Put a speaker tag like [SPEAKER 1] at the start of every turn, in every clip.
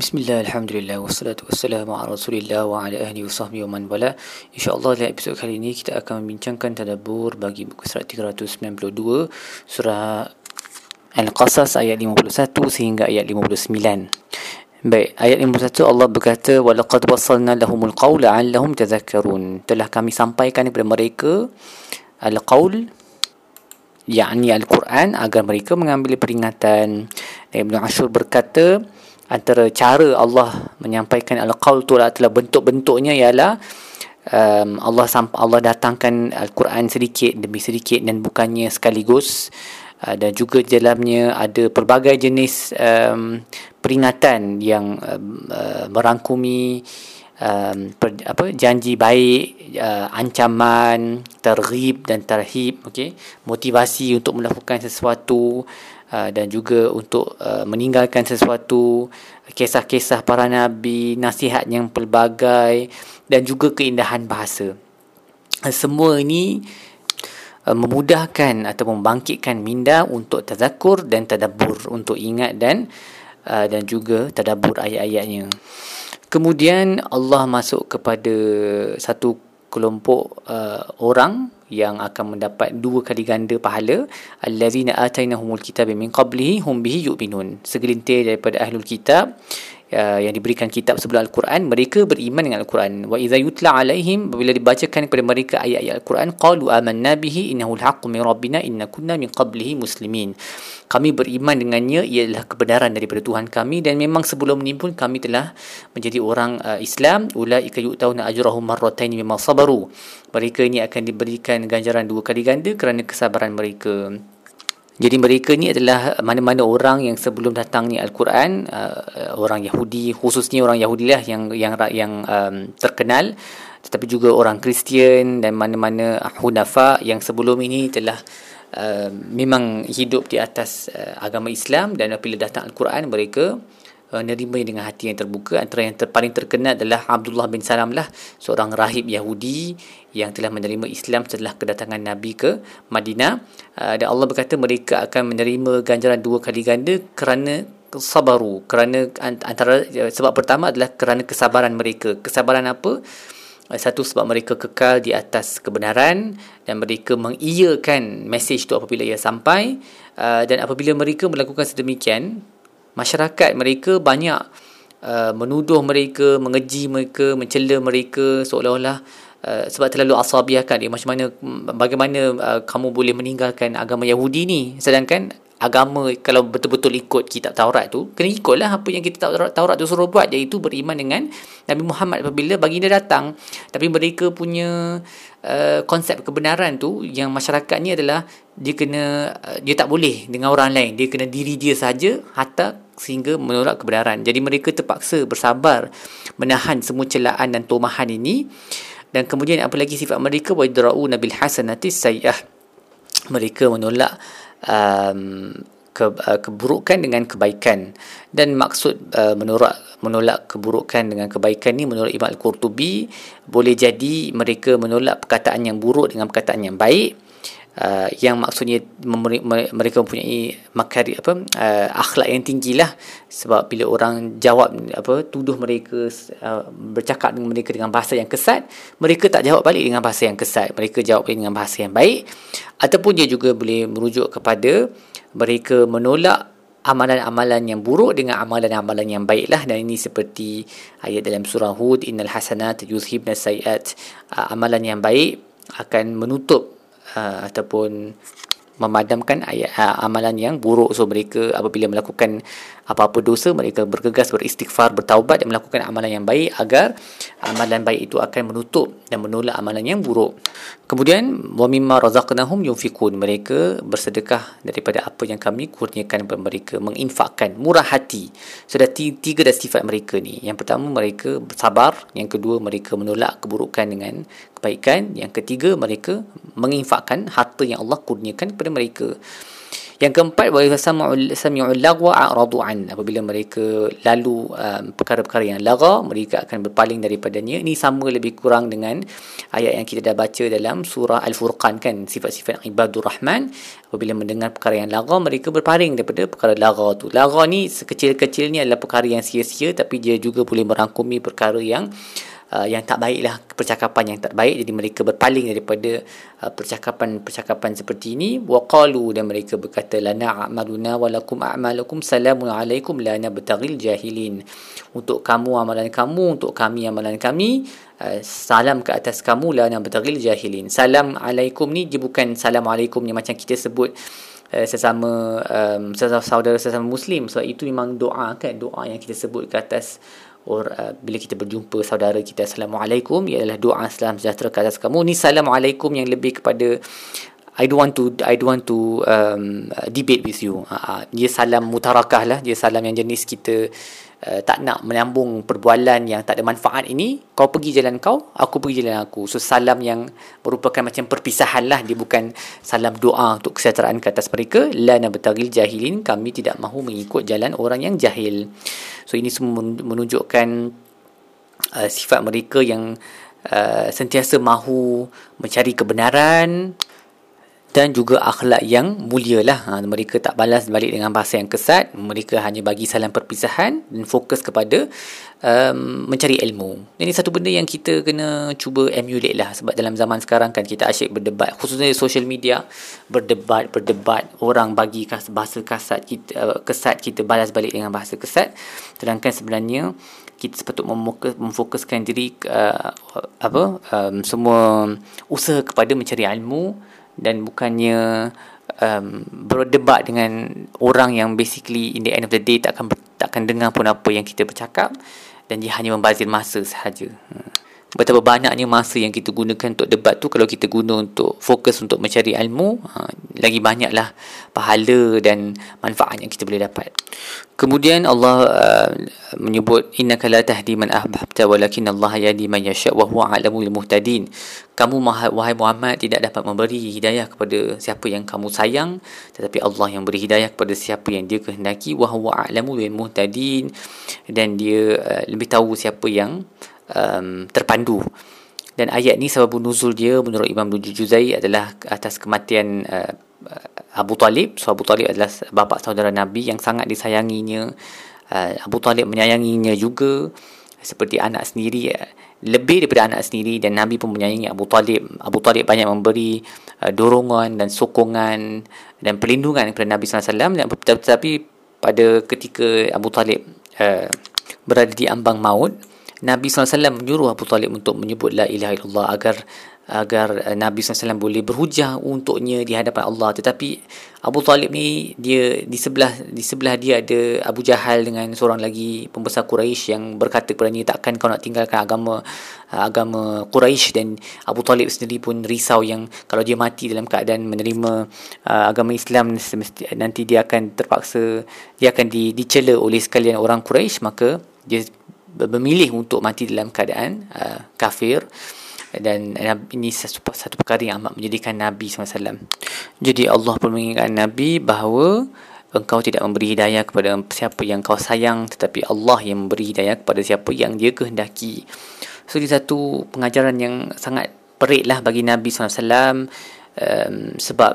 [SPEAKER 1] Bismillah, Alhamdulillah, wassalatu wassalamu ala rasulillah wa ala ahli wa sahbihi wa man wala. InsyaAllah dalam episod kali ini kita akan membincangkan tadabur bagi buku surat 392 Surah Al-Qasas ayat 51 sehingga ayat 59 Baik, ayat 51 Allah berkata Walaqad wassalna lahumul qawla allahum tazakkarun Telah kami sampaikan kepada mereka Al-Qawl yakni Al-Quran agar mereka mengambil peringatan. Ibn Ashur berkata antara cara Allah menyampaikan al-qaul tu adalah bentuk-bentuknya ialah um, Allah Allah datangkan al-Quran sedikit demi sedikit dan bukannya sekaligus uh, dan juga di dalamnya ada pelbagai jenis um, peringatan yang um, uh, merangkumi um, per, apa janji baik uh, ancaman terhib dan terhib okey? Motivasi untuk melakukan sesuatu Ah, dan juga untuk uh, meninggalkan sesuatu kisah-kisah para nabi nasihat yang pelbagai dan juga keindahan bahasa. Uh, semua ini uh, memudahkan atau membangkitkan minda untuk tazakur dan tadabbur untuk ingat dan uh, dan juga tadabbur ayat-ayatnya kemudian Allah masuk kepada satu kelompok uh, orang yang akan mendapat dua kali ganda pahala. Allazina atainahumul kitaba min qablihi hum bihi yu'minun. Segelintir daripada ahlul kitab uh, yang diberikan kitab sebelum al-Quran mereka beriman dengan al-Quran. Wa idza yutla alaihim bila dibacakan kepada mereka ayat-ayat al-Quran qalu amanna bihi innahu al-haqqu min rabbina inna kunna min qablihi muslimin. Kami beriman dengannya ialah kebenaran daripada Tuhan kami dan memang sebelum ini pun kami telah menjadi orang uh, Islam. Ulaika yu'tauna ajrahum marratayn bima sabaru. Mereka ini akan diberikan ganjaran dua kali ganda kerana kesabaran mereka jadi mereka ni adalah mana-mana orang yang sebelum datangnya Al-Quran uh, orang Yahudi khususnya orang Yahudi lah yang yang yang um, terkenal. Tetapi juga orang Kristian dan mana-mana Hunafa yang sebelum ini telah Uh, memang hidup di atas uh, agama Islam. Dan apabila datang Al-Quran mereka uh, nerima dengan hati yang terbuka. Antara yang ter, paling terkenal adalah Abdullah bin Salam lah seorang rahib Yahudi yang telah menerima Islam setelah kedatangan Nabi ke Madinah. Uh, dan Allah berkata mereka akan menerima ganjaran dua kali ganda kerana sabaru kerana antara sebab pertama adalah kerana kesabaran mereka. Kesabaran apa? Satu sebab mereka kekal di atas kebenaran dan mereka mengiyakan mesej itu apabila ia sampai. Uh, dan apabila mereka melakukan sedemikian masyarakat mereka banyak uh, menuduh mereka mengeji mereka mencela mereka seolah-olah uh, sebab terlalu asabiah kan dia. Macam mana bagaimana uh, kamu boleh meninggalkan agama Yahudi ni? Sedangkan agama kalau betul-betul ikut kitab Taurat tu kena ikutlah apa yang kita Taurat, Taurat tu suruh buat. Iaitu beriman dengan Nabi Muhammad apabila baginda datang. Tapi mereka punya uh, konsep kebenaran tu yang masyarakat ni adalah dia kena dia tak boleh dengan orang lain. Dia kena diri dia saja hatta sehingga menolak kebenaran. Jadi mereka terpaksa bersabar menahan semua celaan dan tomahan ini. Dan kemudian apa lagi sifat mereka? Wa idra'u nabil hasanati sayyah mereka menolak um, ke, uh, keburukan dengan kebaikan. Dan maksud uh, menolak menolak keburukan dengan kebaikan ni menurut Imam Al-Qurtubi boleh jadi mereka menolak perkataan yang buruk dengan perkataan yang baik uh, yang maksudnya mereka mempunyai makari apa uh, akhlak yang tinggilah. Sebab bila orang jawab apa tuduh mereka uh, bercakap dengan mereka dengan bahasa yang kesat mereka tak jawab balik dengan bahasa yang kesat. Mereka jawab balik dengan bahasa yang baik. Ataupun dia juga boleh merujuk kepada mereka menolak amalan-amalan yang buruk dengan amalan-amalan yang baiklah. Dan ini seperti ayat dalam surah Hud innal hasanat yuzhibna sayiat. Uh, amalan yang baik akan menutup uh, ataupun memadamkan ayat uh, amalan yang buruk. So mereka apabila melakukan apa-apa dosa mereka bergegas beristighfar bertaubat dan melakukan amalan yang baik agar amalan baik itu akan menutup dan menolak amalan yang buruk. Kemudian wa mimma razaqnahum yunfikun mereka bersedekah daripada apa yang kami kurniakan kepada mereka menginfakkan murah hati. So, tiga dah sifat mereka ni. Yang pertama mereka sabar. Yang kedua mereka menolak keburukan dengan kebaikan. Yang ketiga mereka menginfakkan harta yang Allah kurniakan kepada mereka. Yang keempat wa sami'ul lagwa a'radu an. Apabila mereka lalu um, perkara-perkara yang laga mereka akan berpaling daripadanya. Ini sama lebih kurang dengan ayat yang kita dah baca dalam surah al-furqan kan? Sifat-sifat ibadur rahman. Apabila mendengar perkara yang laga mereka berpaling daripada perkara laga tu. Laga ni sekecil-kecilnya adalah perkara yang sia-sia tapi dia juga boleh merangkumi perkara yang uh, yang tak baik lah percakapan yang tak baik. Jadi mereka berpaling daripada uh, percakapan-percakapan seperti ini. Waqalu dan mereka berkata lana a'maluna walakum a'malukum salamun alaikum la nabtaghil jahilin. Untuk kamu amalan kamu untuk kami amalan kami uh, salam ke atas kamu la nabtaghil jahilin. Salam alaikum ni dia bukan salam alaikum ni macam kita sebut uh, sesama um, saudara sesama muslim. Sebab so, itu memang doa kan doa yang kita sebut ke atas or uh, bila kita berjumpa saudara kita assalamualaikum ialah doa salam sejahtera ke atas kamu ni assalamualaikum yang lebih kepada I don't want to I don't want to um, debate with you. Uh, uh, dia salam mutarakah lah. Dia salam yang jenis kita uh, tak nak menyambung perbualan yang tak ada manfaat ini. Kau pergi jalan kau, aku pergi jalan aku. So salam yang merupakan macam perpisahan lah. Dia bukan salam doa untuk kesejahteraan ke atas mereka. La nabtagil jahilin. Kami tidak mahu mengikut jalan orang yang jahil. So ini semua menunjukkan uh, sifat mereka yang uh, sentiasa mahu mencari kebenaran dan juga akhlak yang mulia lah. Ha, mereka tak balas balik dengan bahasa yang kesat. Mereka hanya bagi salam perpisahan dan fokus kepada um, mencari ilmu. Ini satu benda yang kita kena cuba emulate lah. Sebab dalam zaman sekarang kan kita asyik berdebat. Khususnya social media. Berdebat, berdebat. Orang bagi bahasa kasat kita, uh, kesat kita balas balik dengan bahasa kesat. Sedangkan sebenarnya kita sepatut memfokuskan diri uh, apa um, semua usaha kepada mencari ilmu dan bukannya um, berdebat dengan orang yang basically in the end of the day tak akan tak akan dengar pun apa yang kita bercakap dan dia hanya membazir masa sahaja. Hmm betapa banyaknya masa yang kita gunakan untuk debat tu kalau kita guna untuk fokus untuk mencari ilmu ha, lagi banyaklah pahala dan manfaat yang kita boleh dapat. Kemudian Allah uh, menyebut innaka la tahdi man ahbabta walakin Allah yahdi man yasha wa huwa alamul muhtadin. Kamu wahai Muhammad tidak dapat memberi hidayah kepada siapa yang kamu sayang tetapi Allah yang beri hidayah kepada siapa yang dia kehendaki wa huwa alamul muhtadin. Dan dia uh, lebih tahu siapa yang um, terpandu. Dan ayat ni sebab nuzul dia menurut Imam Juzai adalah atas kematian uh, Abu Talib. So Abu Talib adalah bapa saudara Nabi yang sangat disayanginya. Uh, Abu Talib menyayanginya juga. Seperti anak sendiri lebih daripada anak sendiri dan Nabi pun menyayangi Abu Talib. Abu Talib banyak memberi uh, dorongan dan sokongan dan perlindungan kepada Nabi SAW dan tetapi pada ketika Abu Talib uh, berada di ambang maut Nabi SAW menyuruh Abu Talib untuk menyebut La ilaha illallah agar agar eh, Nabi SAW boleh berhujah untuknya di hadapan Allah. Tetapi Abu Talib ni dia di sebelah di sebelah dia ada Abu Jahal dengan seorang lagi pembesar Quraisy yang berkata kepada dia takkan kau nak tinggalkan agama agama Quraisy? Dan Abu Talib sendiri pun risau yang kalau dia mati dalam keadaan menerima uh, agama Islam nanti dia akan terpaksa dia akan di, dicela oleh sekalian orang Quraisy maka dia memilih untuk mati dalam keadaan uh, kafir. Dan ini satu, satu perkara yang amat menjadikan Nabi SAW jadi Allah pun mengingatkan Nabi bahawa engkau tidak memberi hidayah kepada siapa yang kau sayang tetapi Allah yang memberi hidayah kepada siapa yang dia kehendaki. So ini satu pengajaran yang sangat perik lah bagi Nabi SAW um, sebab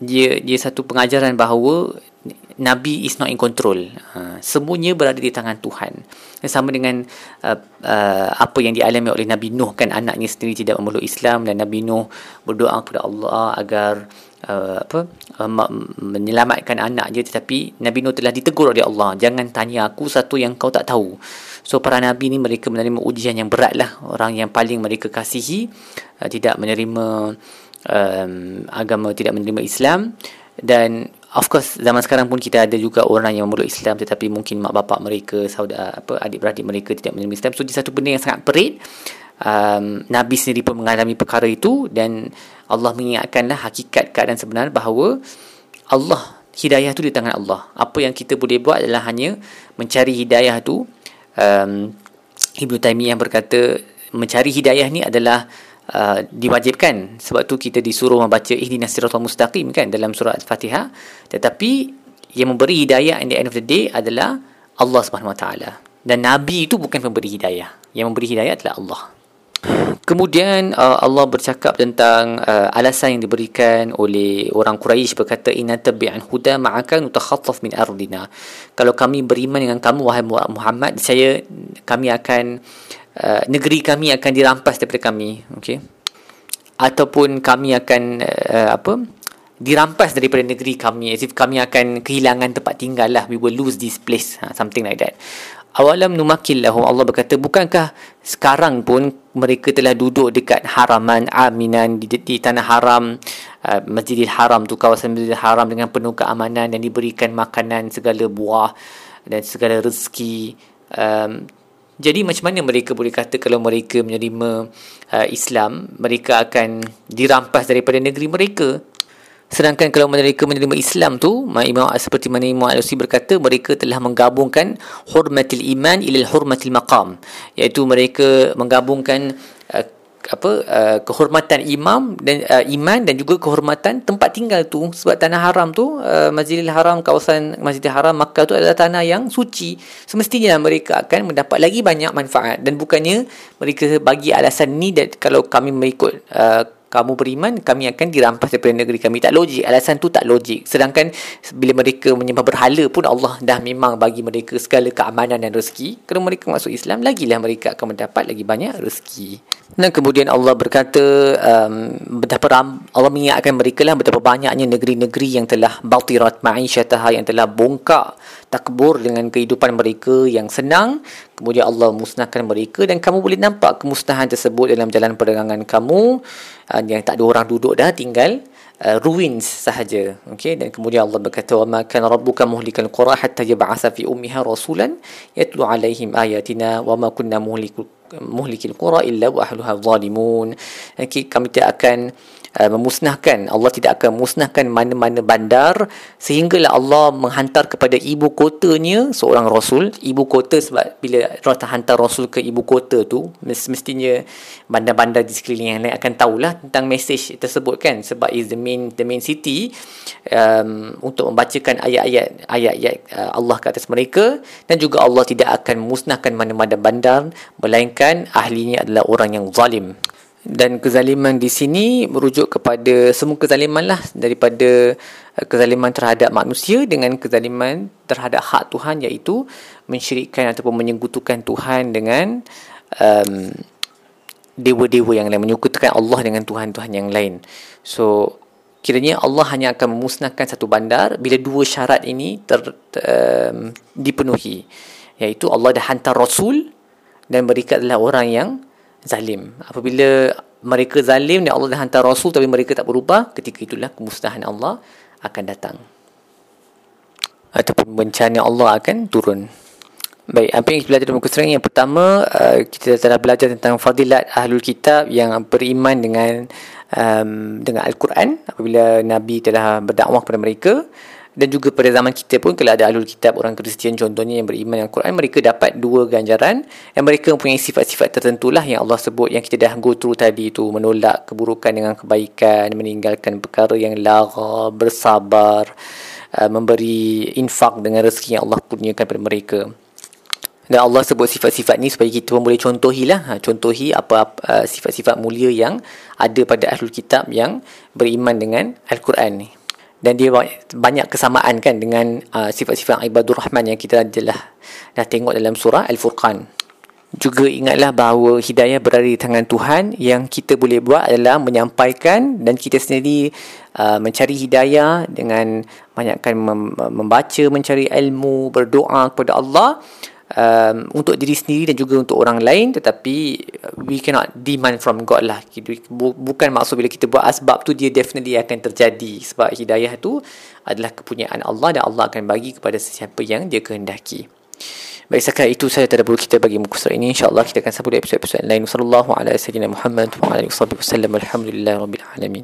[SPEAKER 1] dia dia satu pengajaran bahawa Nabi is not in control. Uh, semuanya berada di tangan Tuhan. Sama dengan uh, uh, apa yang dialami oleh Nabi Nuh kan anaknya sendiri tidak memeluk Islam dan Nabi Nuh berdoa kepada Allah agar uh, apa uh, menyelamatkan anak dia tetapi Nabi Nuh telah ditegur oleh Allah jangan tanya aku satu yang kau tak tahu. So para nabi ni mereka menerima ujian yang berat lah orang yang paling mereka kasihi uh, tidak menerima um, agama tidak menerima Islam. Dan of course zaman sekarang pun kita ada juga orang yang memeluk Islam tetapi mungkin mak bapak mereka saudara apa adik-beradik mereka tidak menerima Islam. So satu benda yang sangat perit. Um, Nabi sendiri pun mengalami perkara itu dan Allah mengingatkanlah hakikat keadaan sebenar bahawa Allah hidayah tu di tangan Allah. Apa yang kita boleh buat adalah hanya mencari hidayah tu. Um, Ibnu Taimiyah berkata mencari hidayah ni adalah uh, diwajibkan. Sebab tu kita disuruh membaca ihdinas siratal mustaqim kan dalam surah al-fatihah tetapi yang memberi hidayah at the end of the day adalah Allah Subhanahu Wa Taala. Dan nabi itu bukan pemberi hidayah. Yang memberi hidayah adalah Allah Kemudian uh, Allah bercakap tentang uh, alasan yang diberikan oleh orang Quraisy berkata inna tabi'an huda ma'aka nutakhattaf min ardina. Kalau kami beriman dengan kamu wahai Muhammad, saya kami akan uh, negeri kami akan dirampas daripada kami, okey. Ataupun kami akan uh, apa? dirampas daripada negeri kami as if kami akan kehilangan tempat tinggal lah we will lose this place ha, something like that awalam numakil lahum Allah berkata bukankah sekarang pun mereka telah duduk dekat haraman aminan di, di tanah haram uh, Masjidil Haram tu kawasan Masjidil Haram dengan penuh keamanan dan diberikan makanan segala buah dan segala rezeki. Um, jadi macam mana mereka boleh kata kalau mereka menerima uh, Islam mereka akan dirampas daripada negeri mereka Sedangkan kalau mereka menerima Islam tu, Imam seperti mana Imam Al-Usi berkata, mereka telah menggabungkan hurmatil iman ila hurmatil maqam, iaitu mereka menggabungkan uh, apa uh, kehormatan imam dan uh, iman dan juga kehormatan tempat tinggal tu. Sebab tanah haram tu uh, Masjidil Haram kawasan Masjidil Haram Makkah tu adalah tanah yang suci. Semestinya mereka akan mendapat lagi banyak manfaat. Dan bukannya mereka bagi alasan ni dan kalau kami mengikut uh, kamu beriman kami akan dirampas daripada negeri kami. Tak logik alasan tu tak logik. Sedangkan bila mereka menyembah berhala pun Allah dah memang bagi mereka segala keamanan dan rezeki. Kalau mereka masuk Islam lagilah mereka akan mendapat lagi banyak rezeki. Dan kemudian Allah berkata um, betapa ram, Allah mengingatkan mereka lah betapa banyaknya negeri-negeri yang telah batirat ma'isyataha yang telah bongkak takbur dengan kehidupan mereka yang senang. Kemudian Allah musnahkan mereka dan kamu boleh nampak kemusnahan tersebut dalam jalan perdagangan kamu. Uh, yang tak ada orang duduk dah tinggal uh, ruins sahaja. Okey dan kemudian Allah berkata wa ma kana rabbuka muhlikal qura hatta yab'atha fi ummiha rasulan yatlu alaihim ayatina wa ma kunna muhlikul muhlikil qura illa wa ahluha zalimun. Okay, kami tidak akan uh, memusnahkan. Allah tidak akan memusnahkan mana-mana bandar sehinggalah Allah menghantar kepada ibu kotanya seorang rasul. Ibu kota sebab bila Allah hantar rasul ke ibu kota tu mestinya bandar-bandar di sekeliling yang lain akan tahulah tentang mesej tersebut kan. Sebab is the main the main city um, untuk membacakan ayat-ayat ayat-ayat uh, Allah ke atas mereka. Dan juga Allah tidak akan memusnahkan mana-mana bandar melainkan ahlinya adalah orang yang zalim dan kezaliman di sini merujuk kepada semua kezaliman lah. Daripada uh, kezaliman terhadap manusia dengan kezaliman terhadap hak Tuhan iaitu mensyirikkan ataupun menyekutukan Tuhan dengan um, dewa-dewa yang lain menyekutukan Allah dengan Tuhan-Tuhan yang lain. So kiranya Allah hanya akan memusnahkan satu bandar bila dua syarat ini ter, um, dipenuhi. Iaitu Allah dah hantar Rasul dan mereka adalah orang yang zalim. Apabila mereka zalim dan Allah dah hantar Rasul tapi mereka tak berubah, ketika itulah kemusnahan Allah akan datang. Ataupun bencana Allah akan turun. Baik, apa yang kita belajar dalam kursering yang pertama, uh, kita telah belajar tentang fadilat ahlul kitab yang beriman dengan um, dengan Al-Quran apabila Nabi telah berdakwah kepada mereka dan juga pada zaman kita pun kalau ada alul kitab orang Kristian contohnya yang beriman dengan Quran mereka dapat dua ganjaran. Yang mereka mempunyai sifat-sifat tertentu lah yang Allah sebut yang kita dah go through tadi tu. Menolak keburukan dengan kebaikan meninggalkan perkara yang lara bersabar uh, memberi infak dengan rezeki yang Allah kurniakan kepada mereka. Dan Allah sebut sifat-sifat ni supaya kita pun boleh contohi lah ha, contohi apa-apa uh, sifat-sifat mulia yang ada pada ahlul kitab yang beriman dengan Al-Quran ni dan dia banyak kesamaan kan dengan uh, sifat-sifat ibadur rahman yang kita adalah dah tengok dalam surah al-furqan. Juga ingatlah bahawa hidayah berada di tangan Tuhan yang kita boleh buat adalah menyampaikan dan kita sendiri uh, mencari hidayah dengan banyakkan mem- membaca mencari ilmu berdoa kepada Allah um, untuk diri sendiri dan juga untuk orang lain tetapi we cannot demand from God lah. Bukan maksud bila kita buat asbab tu dia definitely akan terjadi. Sebab hidayah tu adalah kepunyaan Allah dan Allah akan bagi kepada sesiapa yang dia kehendaki. Baik sekali itu saya perlu kita bagi muka surat ini. InsyaAllah kita akan sambung episod-episod lain. Wassalamualaikum warahmatullahi wabarakatuh. Muhammad wa ala alihi wa sallam Alhamdulillah Rabbil Alamin